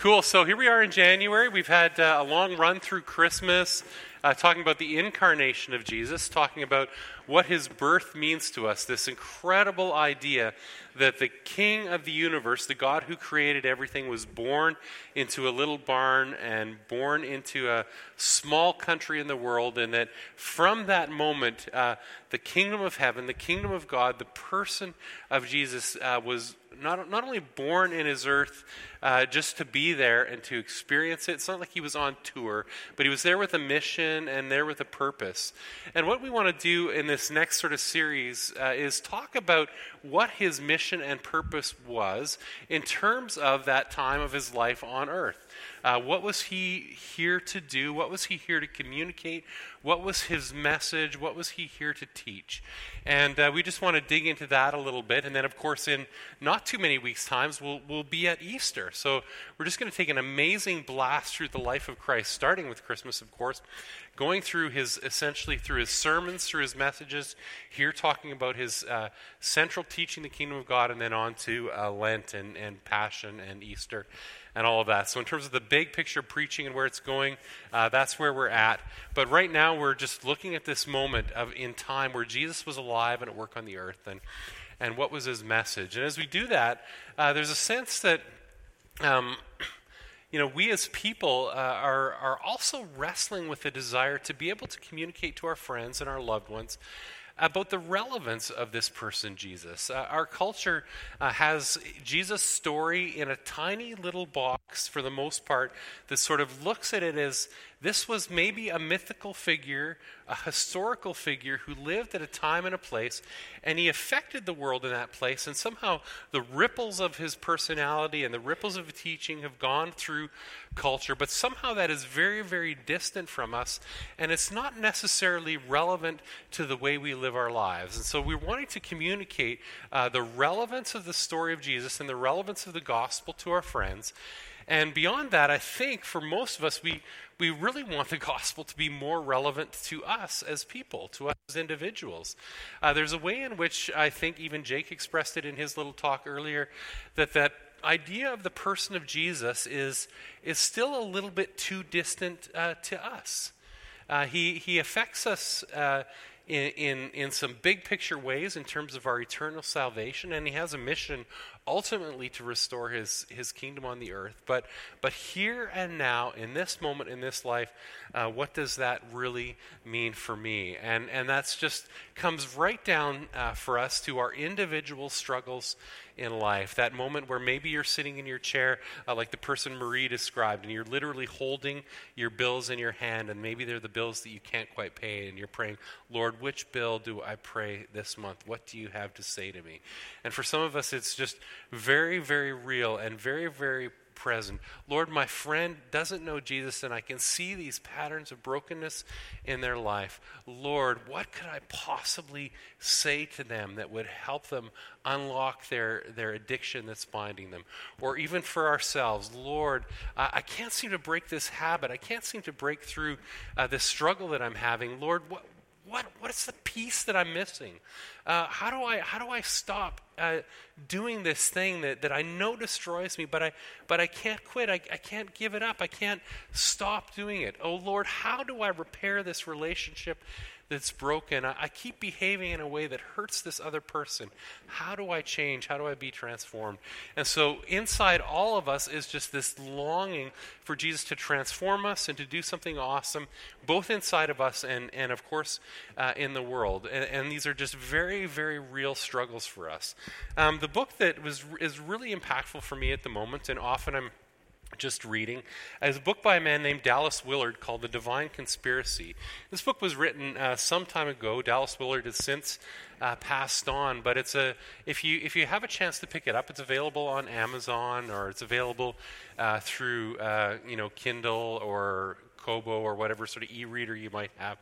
Cool. So here we are in January. We've had uh, a long run through Christmas, uh, talking about the incarnation of Jesus, talking about what his birth means to us. This incredible idea that the King of the universe, the God who created everything, was born into a little barn and born into a small country in the world, and that from that moment, uh, the kingdom of heaven, the kingdom of God, the person of Jesus uh, was not, not only born in his earth uh, just to be there and to experience it. It's not like he was on tour, but he was there with a mission and there with a purpose. And what we want to do in this next sort of series uh, is talk about what his mission and purpose was in terms of that time of his life on earth. Uh, what was he here to do? What was he here to communicate? What was his message? What was he here to teach? And uh, we just want to dig into that a little bit. And then, of course, in not too many weeks' times, we'll, we'll be at Easter. So we're just going to take an amazing blast through the life of Christ, starting with Christmas, of course, going through his, essentially through his sermons, through his messages, here talking about his uh, central teaching the kingdom of God, and then on to uh, Lent and, and Passion and Easter and all of that. So, in terms of the big picture preaching and where it's going, uh, that's where we're at. But right now, we're just looking at this moment of in time where Jesus was alive and at work on the earth, and and what was his message. And as we do that, uh, there's a sense that. Um, you know, we as people uh, are, are also wrestling with the desire to be able to communicate to our friends and our loved ones about the relevance of this person, Jesus. Uh, our culture uh, has Jesus' story in a tiny little box, for the most part, that sort of looks at it as this was maybe a mythical figure, a historical figure who lived at a time and a place, and he affected the world in that place. And somehow the ripples of his personality and the ripples of his teaching have gone through culture, but somehow that is very, very distant from us, and it's not necessarily relevant to the way we live our lives. And so we're wanting to communicate uh, the relevance of the story of Jesus and the relevance of the gospel to our friends. And beyond that, I think for most of us, we, we really want the gospel to be more relevant to us as people, to us as individuals. Uh, there's a way in which I think even Jake expressed it in his little talk earlier that that idea of the person of Jesus is, is still a little bit too distant uh, to us. Uh, he, he affects us uh, in, in, in some big picture ways in terms of our eternal salvation, and he has a mission ultimately to restore his, his kingdom on the earth. But, but here and now, in this moment, in this life, uh, what does that really mean for me? And, and that's just comes right down uh, for us to our individual struggles in life. That moment where maybe you're sitting in your chair, uh, like the person Marie described, and you're literally holding your bills in your hand, and maybe they're the bills that you can't quite pay, and you're praying, Lord, which bill do I pray this month? What do you have to say to me? And for some of us, it's just very, very real and very, very present. Lord, my friend doesn't know Jesus, and I can see these patterns of brokenness in their life. Lord, what could I possibly say to them that would help them unlock their, their addiction that's binding them? Or even for ourselves, Lord, I, I can't seem to break this habit. I can't seem to break through uh, this struggle that I'm having. Lord, what, what, what's the piece that I'm missing? Uh, how, do I, how do I stop uh, doing this thing that, that I know destroys me, but I, but I can't quit? I, I can't give it up. I can't stop doing it. Oh, Lord, how do I repair this relationship that's broken. I, I, keep behaving in a way that hurts this other person. How do I change? How do I be transformed? And so, inside all of us is just this longing for Jesus to transform us and to do something awesome, both inside of us and, and of course, uh, in the world. And, and, these are just very, very real struggles for us. Um, the book that was is really impactful for me at the moment, and often I'm just reading, is a book by a man named Dallas Willard called The Divine Conspiracy. This book was written uh, some time ago. Dallas Willard has since uh, passed on, but it's a if you if you have a chance to pick it up, it's available on Amazon or it's available uh, through uh, you know Kindle or Kobo or whatever sort of e-reader you might have.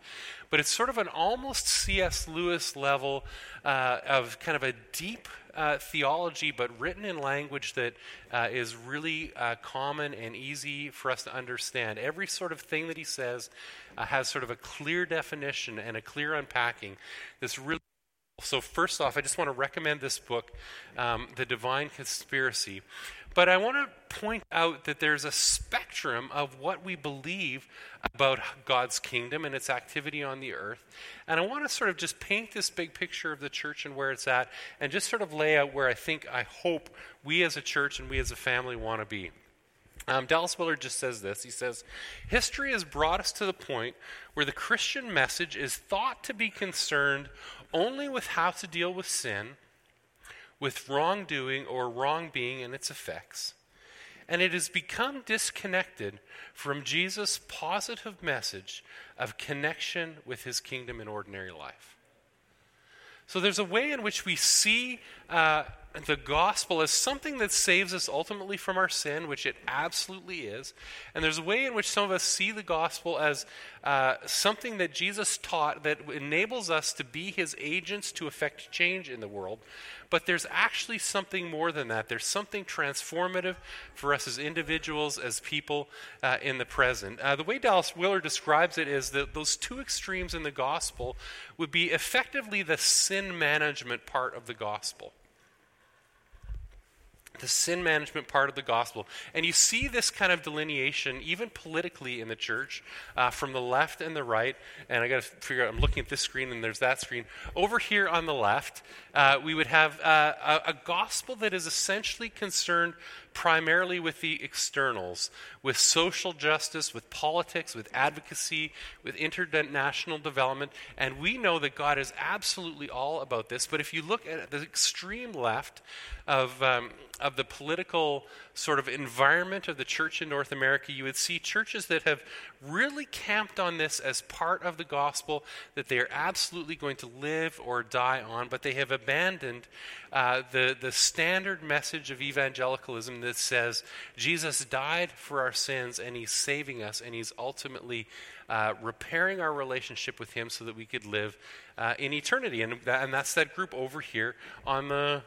But it's sort of an almost C.S. Lewis level uh, of kind of a deep uh, theology, but written in language that uh, is really uh, common and easy for us to understand. Every sort of thing that he says uh, has sort of a clear definition and a clear unpacking. This really So, first off, I just want to recommend this book, um, The Divine Conspiracy. But I want to point out that there's a spectrum of what we believe about God's kingdom and its activity on the earth. And I want to sort of just paint this big picture of the church and where it's at, and just sort of lay out where I think, I hope we as a church and we as a family want to be. Um, Dallas Willard just says this. He says, History has brought us to the point where the Christian message is thought to be concerned only with how to deal with sin, with wrongdoing or wrong being and its effects. And it has become disconnected from Jesus' positive message of connection with his kingdom in ordinary life. So there's a way in which we see uh, the gospel as something that saves us ultimately from our sin, which it absolutely is. And there's a way in which some of us see the gospel as uh, something that Jesus taught that enables us to be his agents to effect change in the world. But there's actually something more than that. There's something transformative for us as individuals, as people uh, in the present. Uh, the way Dallas Willard describes it is that those two extremes in the gospel would be effectively the sin management part of the gospel the sin management part of the gospel. And you see this kind of delineation, even politically, in the church, uh, from the left and the right. And I got to figure out, I'm looking at this screen and there's that screen. Over here on the left, uh, we would have uh, a, a gospel that is essentially concerned primarily with the externals, with social justice, with politics, with advocacy, with international development. And we know that God is absolutely all about this. But if you look at the extreme left of, um, of the political sort of environment of the church in North America, you would see churches that have really camped on this as part of the gospel that they are absolutely going to live or die on, but they have abandoned uh, the, the standard message of evangelicalism that says Jesus died for our sins and he's saving us and he's ultimately uh, repairing our relationship with him so that we could live uh, in eternity. And, that, and that's that group over here on the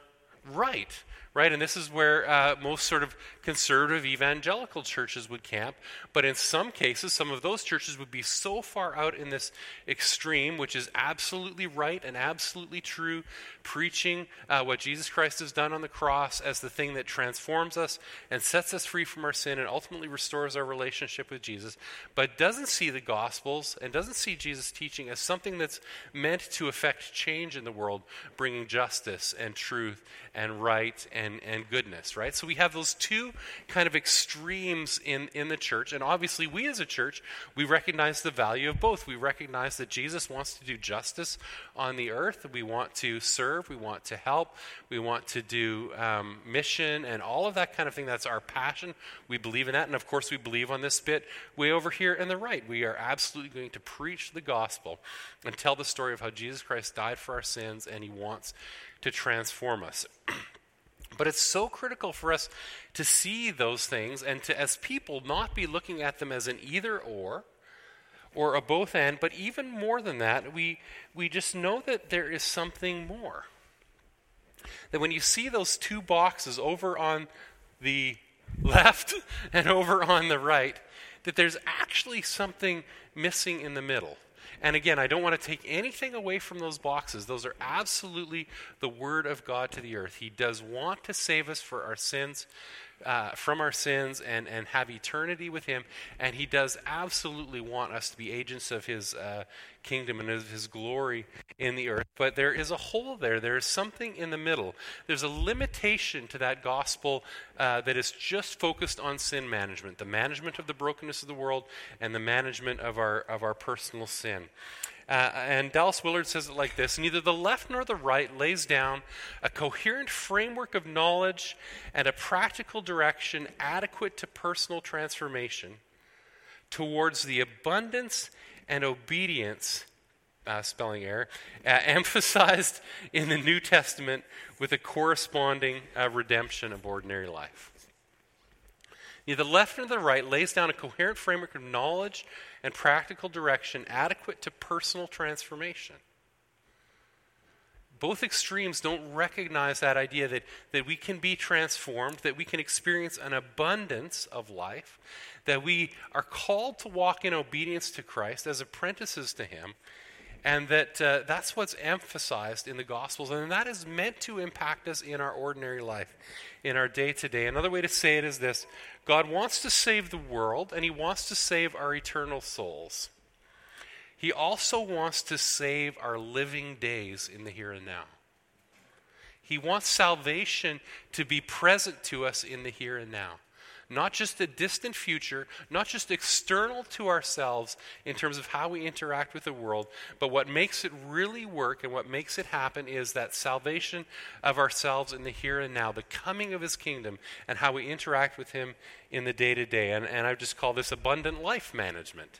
right right? And this is where uh, most sort of conservative evangelical churches would camp. But in some cases, some of those churches would be so far out in this extreme, which is absolutely right and absolutely true, preaching uh, what Jesus Christ has done on the cross as the thing that transforms us and sets us free from our sin and ultimately restores our relationship with Jesus, but doesn't see the Gospels and doesn't see Jesus' teaching as something that's meant to affect change in the world, bringing justice and truth and right and, and goodness, right? So we have those two kind of extremes in, in the church. And obviously, we as a church, we recognize the value of both. We recognize that Jesus wants to do justice on the earth. We want to serve. We want to help. We want to do um, mission and all of that kind of thing. That's our passion. We believe in that. And of course, we believe on this bit way over here in the right. We are absolutely going to preach the gospel and tell the story of how Jesus Christ died for our sins and he wants to transform us. But it's so critical for us to see those things and to, as people, not be looking at them as an either or or a both and, but even more than that, we, we just know that there is something more. That when you see those two boxes over on the left and over on the right, that there's actually something missing in the middle. And again, I don't want to take anything away from those boxes. Those are absolutely the Word of God to the earth. He does want to save us for our sins uh, from our sins and, and have eternity with Him. And He does absolutely want us to be agents of His uh, kingdom and of His glory in the earth. But there is a hole there. There is something in the middle. There's a limitation to that gospel uh, that is just focused on sin management, the management of the brokenness of the world, and the management of our, of our personal sin. Uh, and Dallas Willard says it like this Neither the left nor the right lays down a coherent framework of knowledge and a practical direction adequate to personal transformation towards the abundance and obedience, uh, spelling error, uh, emphasized in the New Testament with a corresponding uh, redemption of ordinary life. Neither the left nor the right lays down a coherent framework of knowledge and practical direction adequate to personal transformation. Both extremes don't recognize that idea that, that we can be transformed, that we can experience an abundance of life, that we are called to walk in obedience to Christ as apprentices to Him, And that uh, that's what's emphasized in the Gospels, and that is meant to impact us in our ordinary life, in our day to day. Another way to say it is this God wants to save the world, and He wants to save our eternal souls. He also wants to save our living days in the here and now. He wants salvation to be present to us in the here and now not just a distant future, not just external to ourselves in terms of how we interact with the world, but what makes it really work and what makes it happen is that salvation of ourselves in the here and now, the coming of His kingdom, and how we interact with Him in the day to day. And I just call this abundant life management.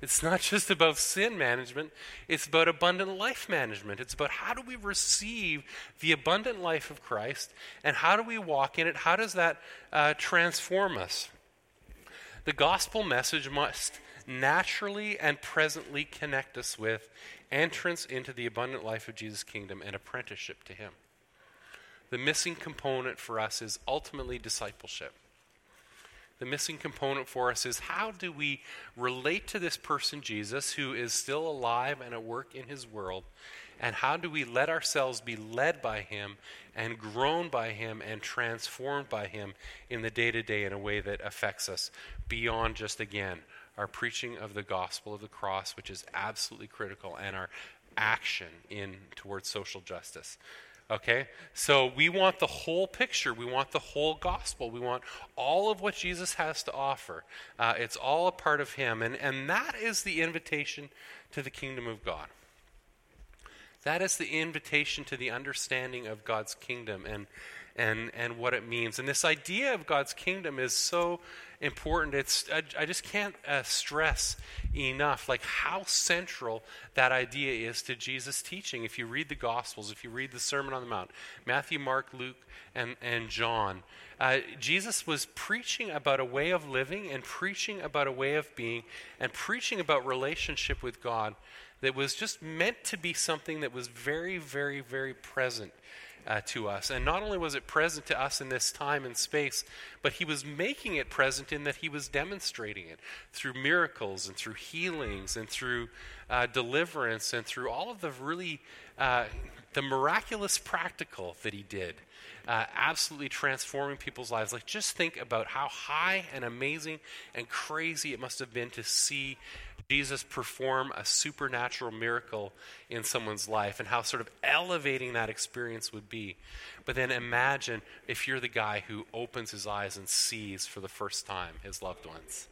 It's not just about sin management, it's about abundant life management. It's about how do we receive the abundant life of Christ and how do we walk in it? How does that uh, transform us? The gospel message must naturally and presently connect us with entrance into the abundant life of Jesus' kingdom and apprenticeship to Him. The missing component for us is ultimately discipleship the missing component for us is how do we relate to this person, Jesus, who is still alive and at work in his world? And how do we let ourselves be led by him and grown by him and transformed by him in the day to day in a way that affects us beyond just, again, our preaching of the gospel of the cross, which is absolutely critical, and our action in towards social justice. Okay? So we want the whole picture. We want the whole gospel. We want all of what Jesus has to offer. Uh, it's all a part of Him. And, and that is the invitation to the kingdom of God. That is the invitation to the understanding of God's kingdom and, and, and what it means. And this idea of God's kingdom is so important. It's, I, I just can't uh, stress enough like how central that idea is to Jesus' teaching. If you read the Gospels, if you read the Sermon on the Mount, Matthew, Mark, Luke, and, and John, uh, Jesus was preaching about a way of living and preaching about a way of being and preaching about relationship with God that was just meant to be something that was very, very, very present uh, to us. And not only was it present to us in this time and space, but he was making it present in that he was demonstrating it through miracles and through healings and through uh, deliverance and through all of the really uh, the miraculous practical that he did. Uh, absolutely transforming people's lives. Like, just think about how high and amazing and crazy it must have been to see Jesus perform a supernatural miracle in someone's life and how sort of elevating that experience would be. But then imagine if you're the guy who opens his eyes and sees for the first time his loved ones.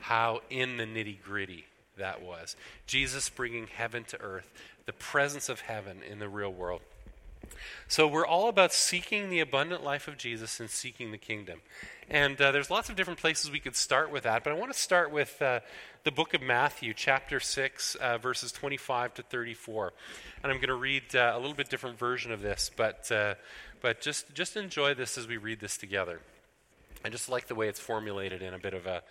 How in the nitty gritty that was. Jesus bringing heaven to earth, the presence of heaven in the real world. So we're all about seeking the abundant life of Jesus and seeking the kingdom. And uh, there's lots of different places we could start with that, but I want to start with uh, the book of Matthew, chapter 6, uh, verses 25 to 34. And I'm going to read uh, a little bit different version of this, but, uh, but just, just enjoy this as we read this together. I just like the way it's formulated in a bit of a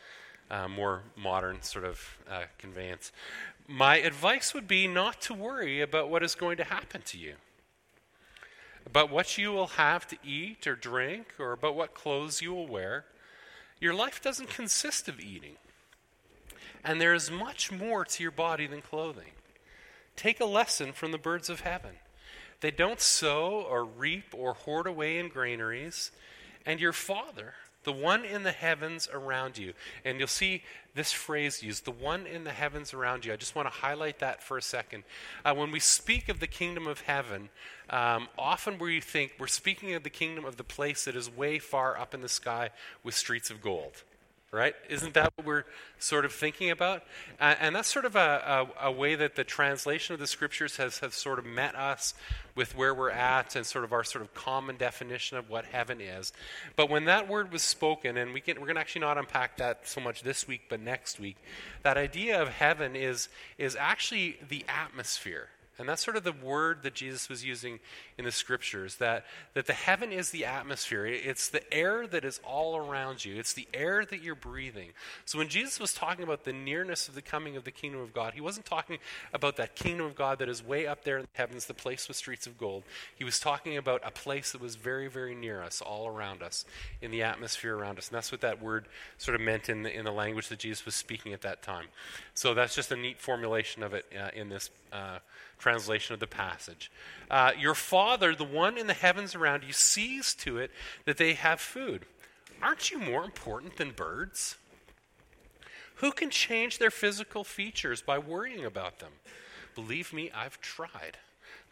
uh, more modern sort of conveyance. My advice would be not to worry about what is going to happen to you about what you will have to eat or drink, or about what clothes you will wear. Your life doesn't consist of eating. And there is much more to your body than clothing. Take a lesson from the birds of heaven. They don't sow or reap or hoard away in granaries, and your Father the one in the heavens around you. And you'll see this phrase used, the one in the heavens around you. I just want to highlight that for a second. Uh, when we speak of the kingdom of heaven, um, often we think we're speaking of the kingdom of the place that is way far up in the sky with streets of gold right? Isn't that what we're sort of thinking about? Uh, and that's sort of a, a, a, way that the translation of the scriptures has, has sort of met us with where we're at and sort of our sort of common definition of what heaven is. But when that word was spoken, and we can, we're going to actually not unpack that so much this week, but next week, that idea of heaven is, is actually the atmosphere And that's sort of the word that Jesus was using in the scriptures that, that the heaven is the atmosphere. It's the air that is all around you, it's the air that you're breathing. So when Jesus was talking about the nearness of the coming of the kingdom of God, he wasn't talking about that kingdom of God that is way up there in the heavens, the place with streets of gold. He was talking about a place that was very, very near us, all around us, in the atmosphere around us. And that's what that word sort of meant in the, in the language that Jesus was speaking at that time. So that's just a neat formulation of it uh, in this. Uh, translation of the passage. Uh, your Father, the one in the heavens around you, sees to it that they have food. Aren't you more important than birds? Who can change their physical features by worrying about them? Believe me, I've tried.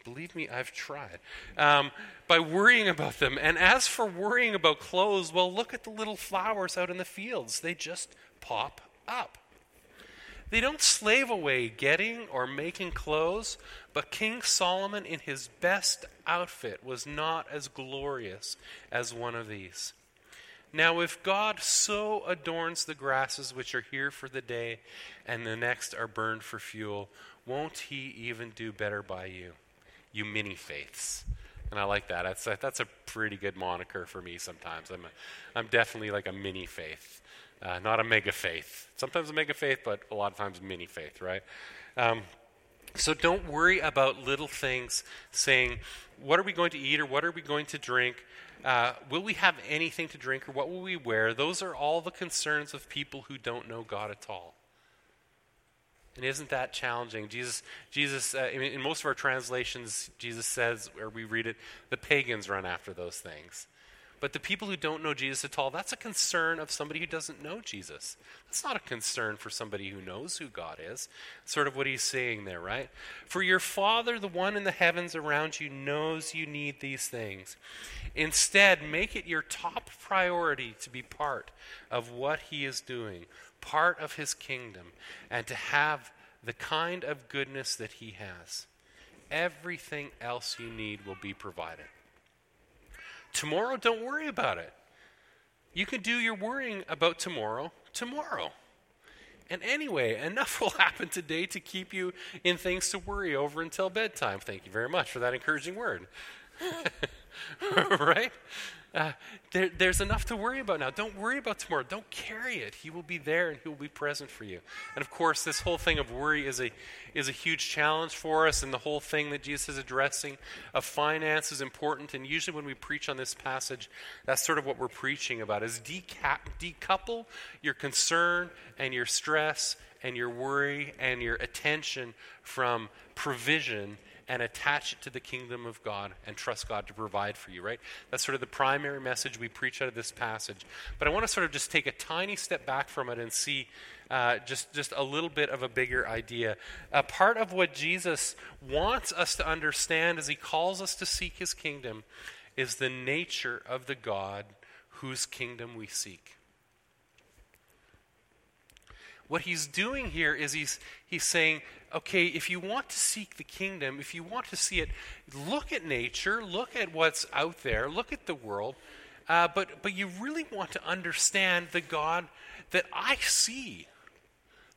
Believe me, I've tried. Um, by worrying about them. And as for worrying about clothes, well, look at the little flowers out in the fields. They just pop up. They don't slave away getting or making clothes, but King Solomon, in his best outfit, was not as glorious as one of these. Now, if God so adorns the grasses which are here for the day and the next are burned for fuel, won't He even do better by you? You mini faiths. And I like that. That's a, that's a pretty good moniker for me sometimes. I'm, a, I'm definitely like a mini faith. Uh, not a mega faith. Sometimes a mega faith, but a lot of times mini faith, right? Um, so don't worry about little things saying, what are we going to eat or what are we going to drink? Uh, will we have anything to drink or what will we wear? Those are all the concerns of people who don't know God at all. And isn't that challenging? Jesus, Jesus uh, in, in most of our translations, Jesus says, or we read it, the pagans run after those things. But the people who don't know Jesus at all, that's a concern of somebody who doesn't know Jesus. That's not a concern for somebody who knows who God is. sort of what he's saying there, right? For your Father, the one in the heavens around you, knows you need these things. Instead, make it your top priority to be part of what he is doing, part of his kingdom, and to have the kind of goodness that he has. Everything else you need will be provided. Tomorrow, don't worry about it. You can do your worrying about tomorrow tomorrow. And anyway, enough will happen today to keep you in things to worry over until bedtime. Thank you very much for that encouraging word. right? Uh, there, there's enough to worry about now. Don't worry about tomorrow. Don't carry it. He will be there and He will be present for you. And of course, this whole thing of worry is a, is a huge challenge for us, and the whole thing that Jesus is addressing of finance is important. And usually, when we preach on this passage, that's sort of what we're preaching about: is decouple your concern and your stress and your worry and your attention from provision and attach it to the kingdom of God and trust God to provide for you, right? That's sort of the primary message we preach out of this passage. But I want to sort of just take a tiny step back from it and see uh, just, just a little bit of a bigger idea. A part of what Jesus wants us to understand as he calls us to seek his kingdom is the nature of the God whose kingdom we seek what he's doing here is he's, he's saying, okay, if you want to seek the kingdom, if you want to see it, look at nature, look at what's out there, look at the world, uh, but, but you really want to understand the God that I see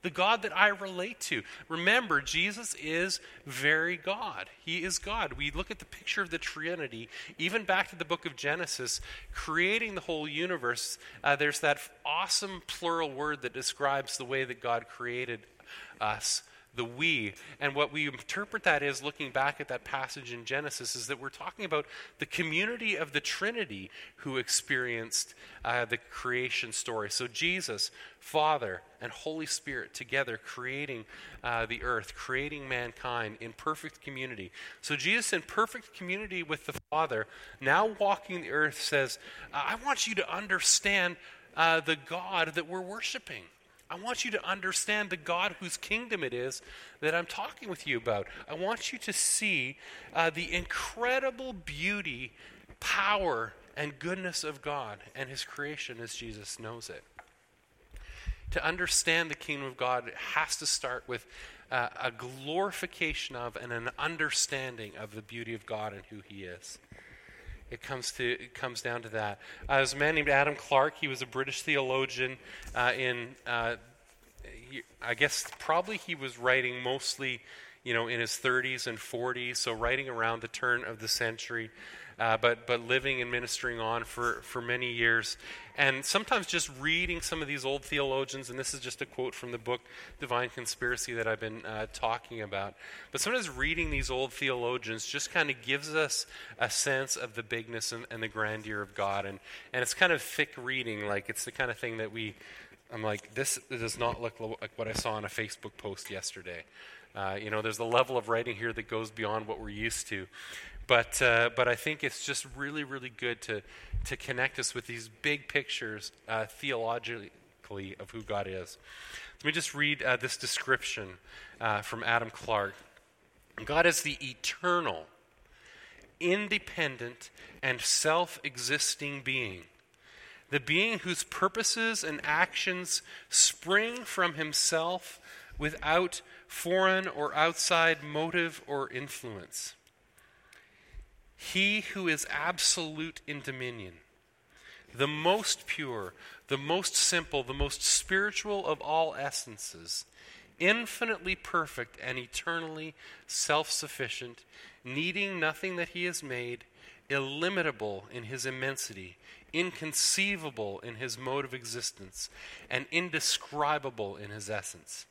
the God that I relate to. Remember, Jesus is very God. He is God. We look at the picture of the Trinity, even back to the book of Genesis, creating the whole universe. Uh, there's that awesome plural word that describes the way that God created us the we. And what we interpret that is, looking back at that passage in Genesis, is that we're talking about the community of the Trinity who experienced uh, the creation story. So Jesus, Father, and Holy Spirit together creating uh, the earth, creating mankind in perfect community. So Jesus, in perfect community with the Father, now walking the earth, says, I want you to understand uh, the God that we're worshiping. I want you to understand the God whose kingdom it is that I'm talking with you about. I want you to see uh, the incredible beauty, power, and goodness of God and His creation as Jesus knows it. To understand the kingdom of God has to start with uh, a glorification of and an understanding of the beauty of God and who He is. It comes to it comes down to that. Uh, there's a man named Adam Clarke. He was a British theologian. Uh, in uh, he, I guess probably he was writing mostly you know, in his 30s and 40s, so writing around the turn of the century, uh, but, but living and ministering on for, for many years. And sometimes just reading some of these old theologians, and this is just a quote from the book Divine Conspiracy that I've been uh, talking about. But sometimes reading these old theologians just kind of gives us a sense of the bigness and, and the grandeur of God. And, and it's kind of thick reading, like it's the kind of thing that we I'm like, this does not look like what I saw on a Facebook post yesterday. Uh, you know, there's a level of writing here that goes beyond what we're used to. But, uh, but I think it's just really, really good to, to connect us with these big pictures uh, theologically of who God is. Let me just read uh, this description uh, from Adam Clarke God is the eternal, independent, and self existing being the being whose purposes and actions spring from himself without foreign or outside motive or influence. He who is absolute in dominion, the most pure, the most simple, the most spiritual of all essences, infinitely perfect and eternally self sufficient, needing nothing that he has made, illimitable in his immensity, inconceivable in his mode of existence, and indescribable in his essence.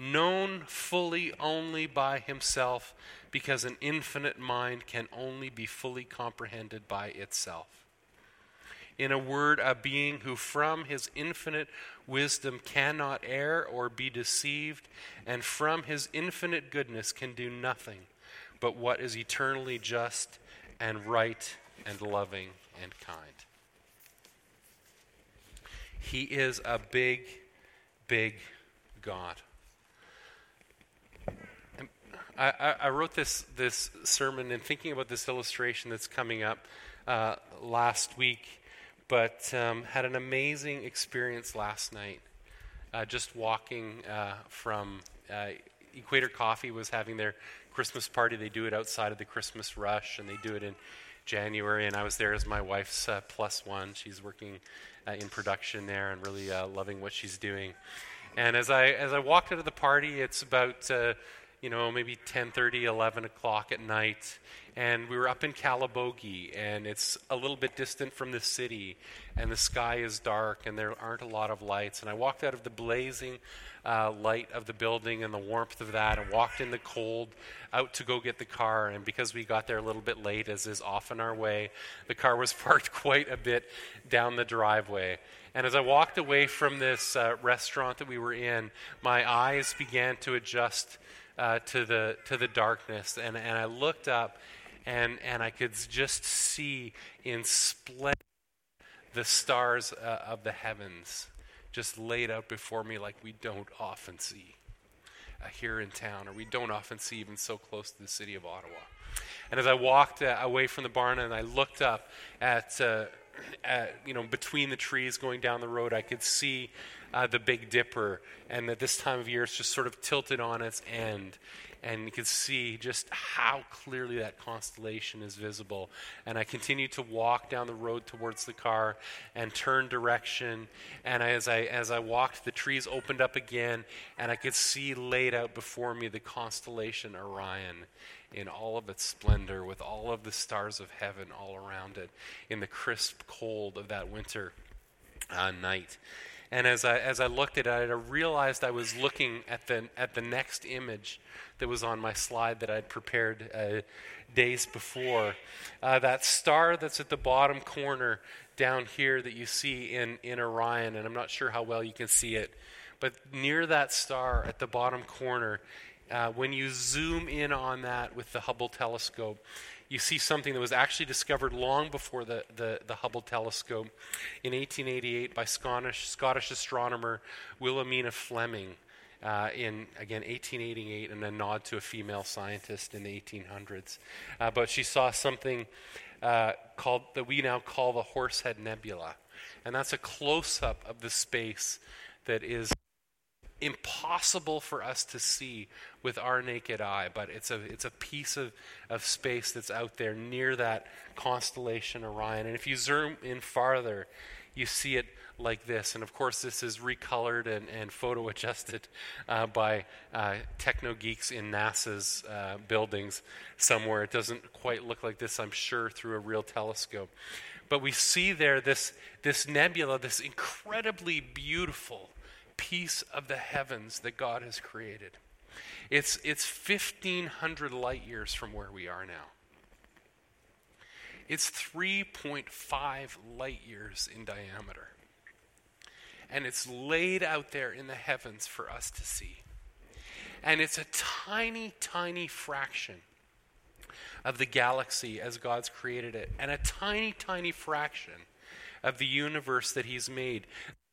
Known fully only by himself, because an infinite mind can only be fully comprehended by itself. In a word, a being who from his infinite wisdom cannot err or be deceived, and from his infinite goodness can do nothing but what is eternally just and right and loving and kind. He is a big, big God. I, I, wrote this, this sermon and thinking about this illustration that's coming up uh, last week, but um, had an amazing experience last night. Uh, just walking uh, from uh, Equator Coffee was having their Christmas party. They do it outside of the Christmas rush, and they do it in January, and I was there as my wife's uh, plus one. She's working uh, in production there and really loving what she's doing. And as I as I walked out of the party, it's about uh, you know maybe 10:30, 11 o'clock at night, and we were up in Calabogie, and it's a little bit distant from the city, and the sky is dark, and there aren't a lot of lights. And I walked out of the blazing uh, light of the building and the warmth of that, and walked in the cold out to go get the car. And because we got there a little bit late, as is often our way, the car was parked quite a bit down the driveway. And as I walked away from this uh, restaurant that we were in, my eyes began to adjust uh, to the to the darkness, and and I looked up, and and I could just see in splendor the stars uh, of the heavens just laid out before me like we don't often see uh, here in town, or we don't often see even so close to the city of Ottawa. And as I walked uh, away from the barn and I looked up at, uh, at, you know, between the trees going down the road, I could see uh, the Big Dipper, and at this time of year, it's just sort of tilted on its end and you can see just how clearly that constellation is visible. And I continued to walk down the road towards the car and turn direction. And as I as I walked, the trees opened up again, and I could see laid out before me the constellation Orion in all of its splendor, with all of the stars of heaven all around it, in the crisp cold of that winter uh, night. And as I, as I looked at it, I realized I was looking at the, at the next image that was on my slide that I'd prepared uh, days before. Uh, that star that's at the bottom corner down here that you see in, in Orion, and I'm not sure how well you can see it, but near that star at the bottom corner, uh, when you zoom in on that with the Hubble telescope, you see something that was actually discovered long before the, the, the Hubble telescope in 1888 by Scottish, Scottish astronomer Wilhelmina Fleming. Uh, in again 1888 and a nod to a female scientist in the 1800s uh, but she saw something uh, called that we now call the horsehead nebula and that's a close-up of the space that is impossible for us to see with our naked eye, but it's a, it's a piece of, of space that's out there near that constellation Orion. And if you zoom in farther, you see it like this. And of course, this is recolored and, and photo adjusted uh, by uh, techno geeks in NASA's uh, buildings somewhere. It doesn't quite look like this, I'm sure, through a real telescope. But we see there this, this nebula, this incredibly beautiful piece of the heavens that God has created. It's, it's 1,500 light years from where we are now. It's 3.5 light years in diameter. And it's laid out there in the heavens for us to see. And it's a tiny, tiny fraction of the galaxy as God's created it, and a tiny, tiny fraction of the universe that He's made.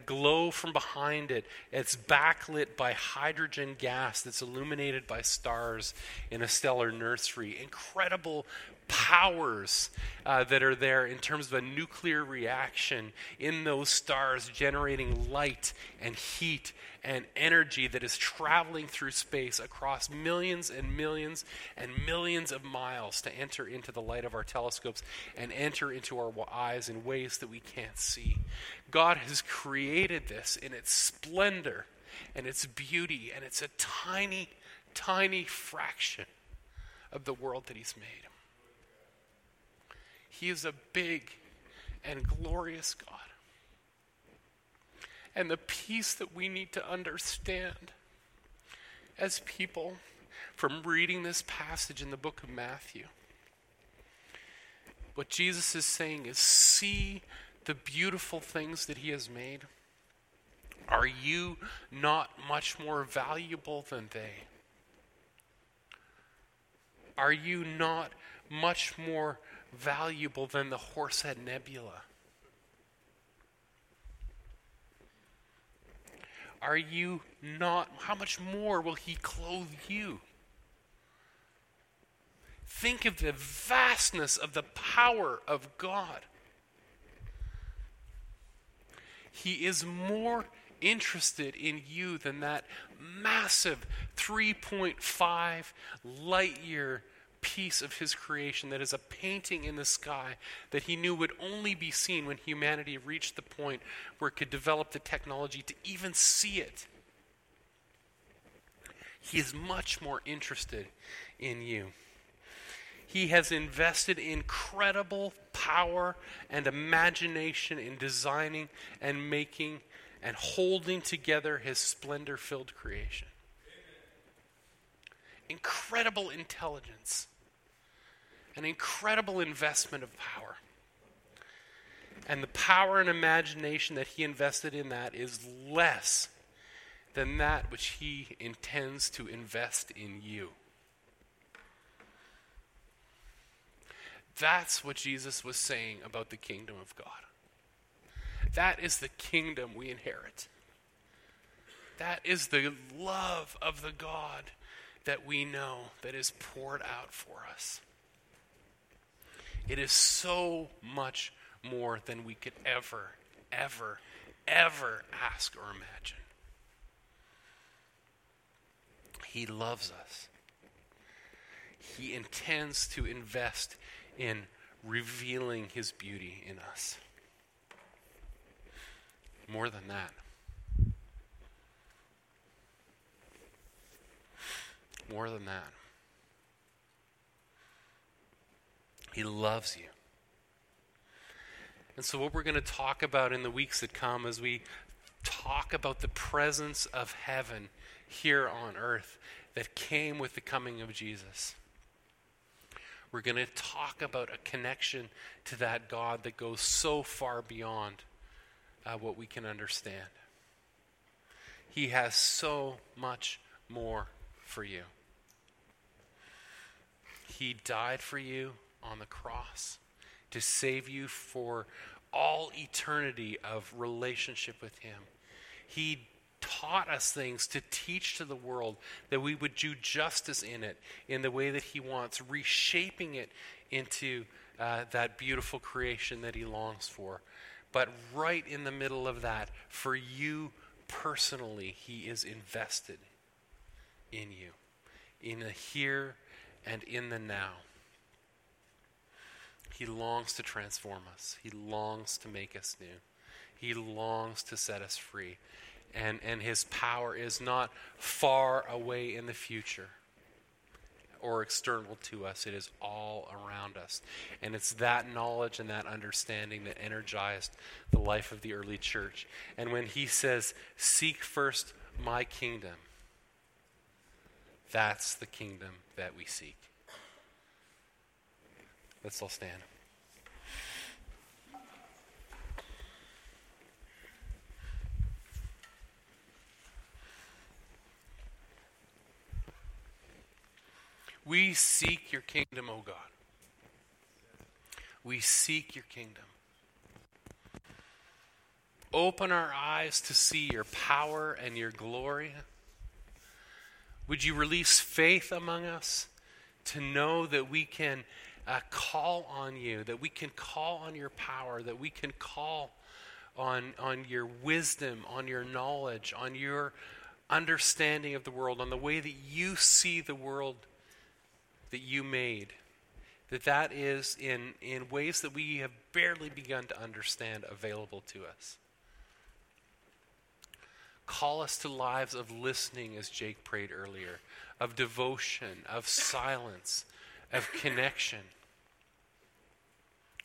Glow from behind it. It's backlit by hydrogen gas that's illuminated by stars in a stellar nursery. Incredible powers uh, that are there in terms of a nuclear reaction in those stars, generating light and heat and energy that is traveling through space across millions and millions and millions of miles to enter into the light of our telescopes and enter into our eyes in ways that we can't see. God has created this in its splendor and its beauty, and it's a tiny, tiny fraction of the world that He's made. He is a big and glorious God. And the peace that we need to understand as people from reading this passage in the book of Matthew. What Jesus is saying is see the beautiful things that he has made. Are you not much more valuable than they? Are you not much more valuable than the Horsehead Nebula? Are you not? How much more will He clothe you? Think of the vastness of the power of God. He is more interested in you than that massive 3.5 light year piece of his creation that is a painting in the sky that he knew would only be seen when humanity reached the point where it could develop the technology to even see it. He is much more interested in you. He has invested incredible power and imagination in designing and making and holding together his splendor filled creation. Incredible intelligence an incredible investment of power. And the power and imagination that he invested in that is less than that which he intends to invest in you. That's what Jesus was saying about the kingdom of God. That is the kingdom we inherit. That is the love of the God that we know that is poured out for us. It is so much more than we could ever, ever, ever ask or imagine. He loves us. He intends to invest in revealing His beauty in us. More than that. More than that. He loves you. And so, what we're going to talk about in the weeks that come as we talk about the presence of heaven here on earth that came with the coming of Jesus. We're going to talk about a connection to that God that goes so far beyond uh, what we can understand. He has so much more for you. He died for you on the cross to save you for all eternity of relationship with Him. He taught us things to teach to the world that we would do justice in it in the way that He wants, reshaping it into uh, that beautiful creation that He longs for. But right in the middle of that, for you personally, He is invested in you, in the here and in the now. He longs to transform us, He longs to make us new. He longs to set us free. And, and his power is not far away in the future or external to us. It is all around us. And it's that knowledge and that understanding that energized the life of the early church. And when he says, Seek first my kingdom, that's the kingdom that we seek. Let's all stand. We seek your kingdom, O God. We seek your kingdom. Open our eyes to see your power and your glory. Would you release faith among us to know that we can uh, call on you, that we can call on your power, that we can call on, on your wisdom, on your knowledge, on your understanding of the world, on the way that you see the world that you made? That that is in, in ways that we have barely begun to understand available to us. Call us to lives of listening, as Jake prayed earlier, of devotion, of silence, of connection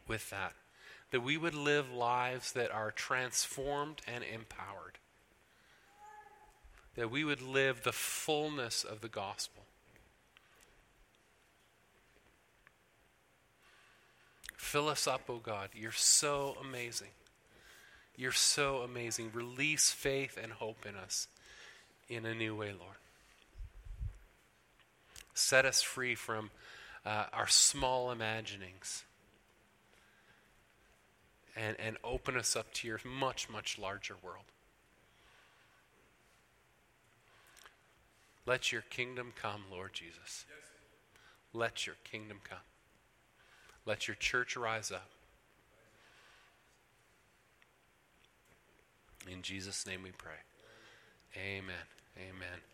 with that. That we would live lives that are transformed and empowered. That we would live the fullness of the gospel. Fill us up, O oh God. You're so amazing. You're so amazing. Release faith and hope in us in a new way, Lord. Set us free from uh, our small imaginings and, and open us up to your much, much larger world. Let your kingdom come, Lord Jesus. Let your kingdom come. Let your church rise up. In Jesus' name we pray. Amen. Amen.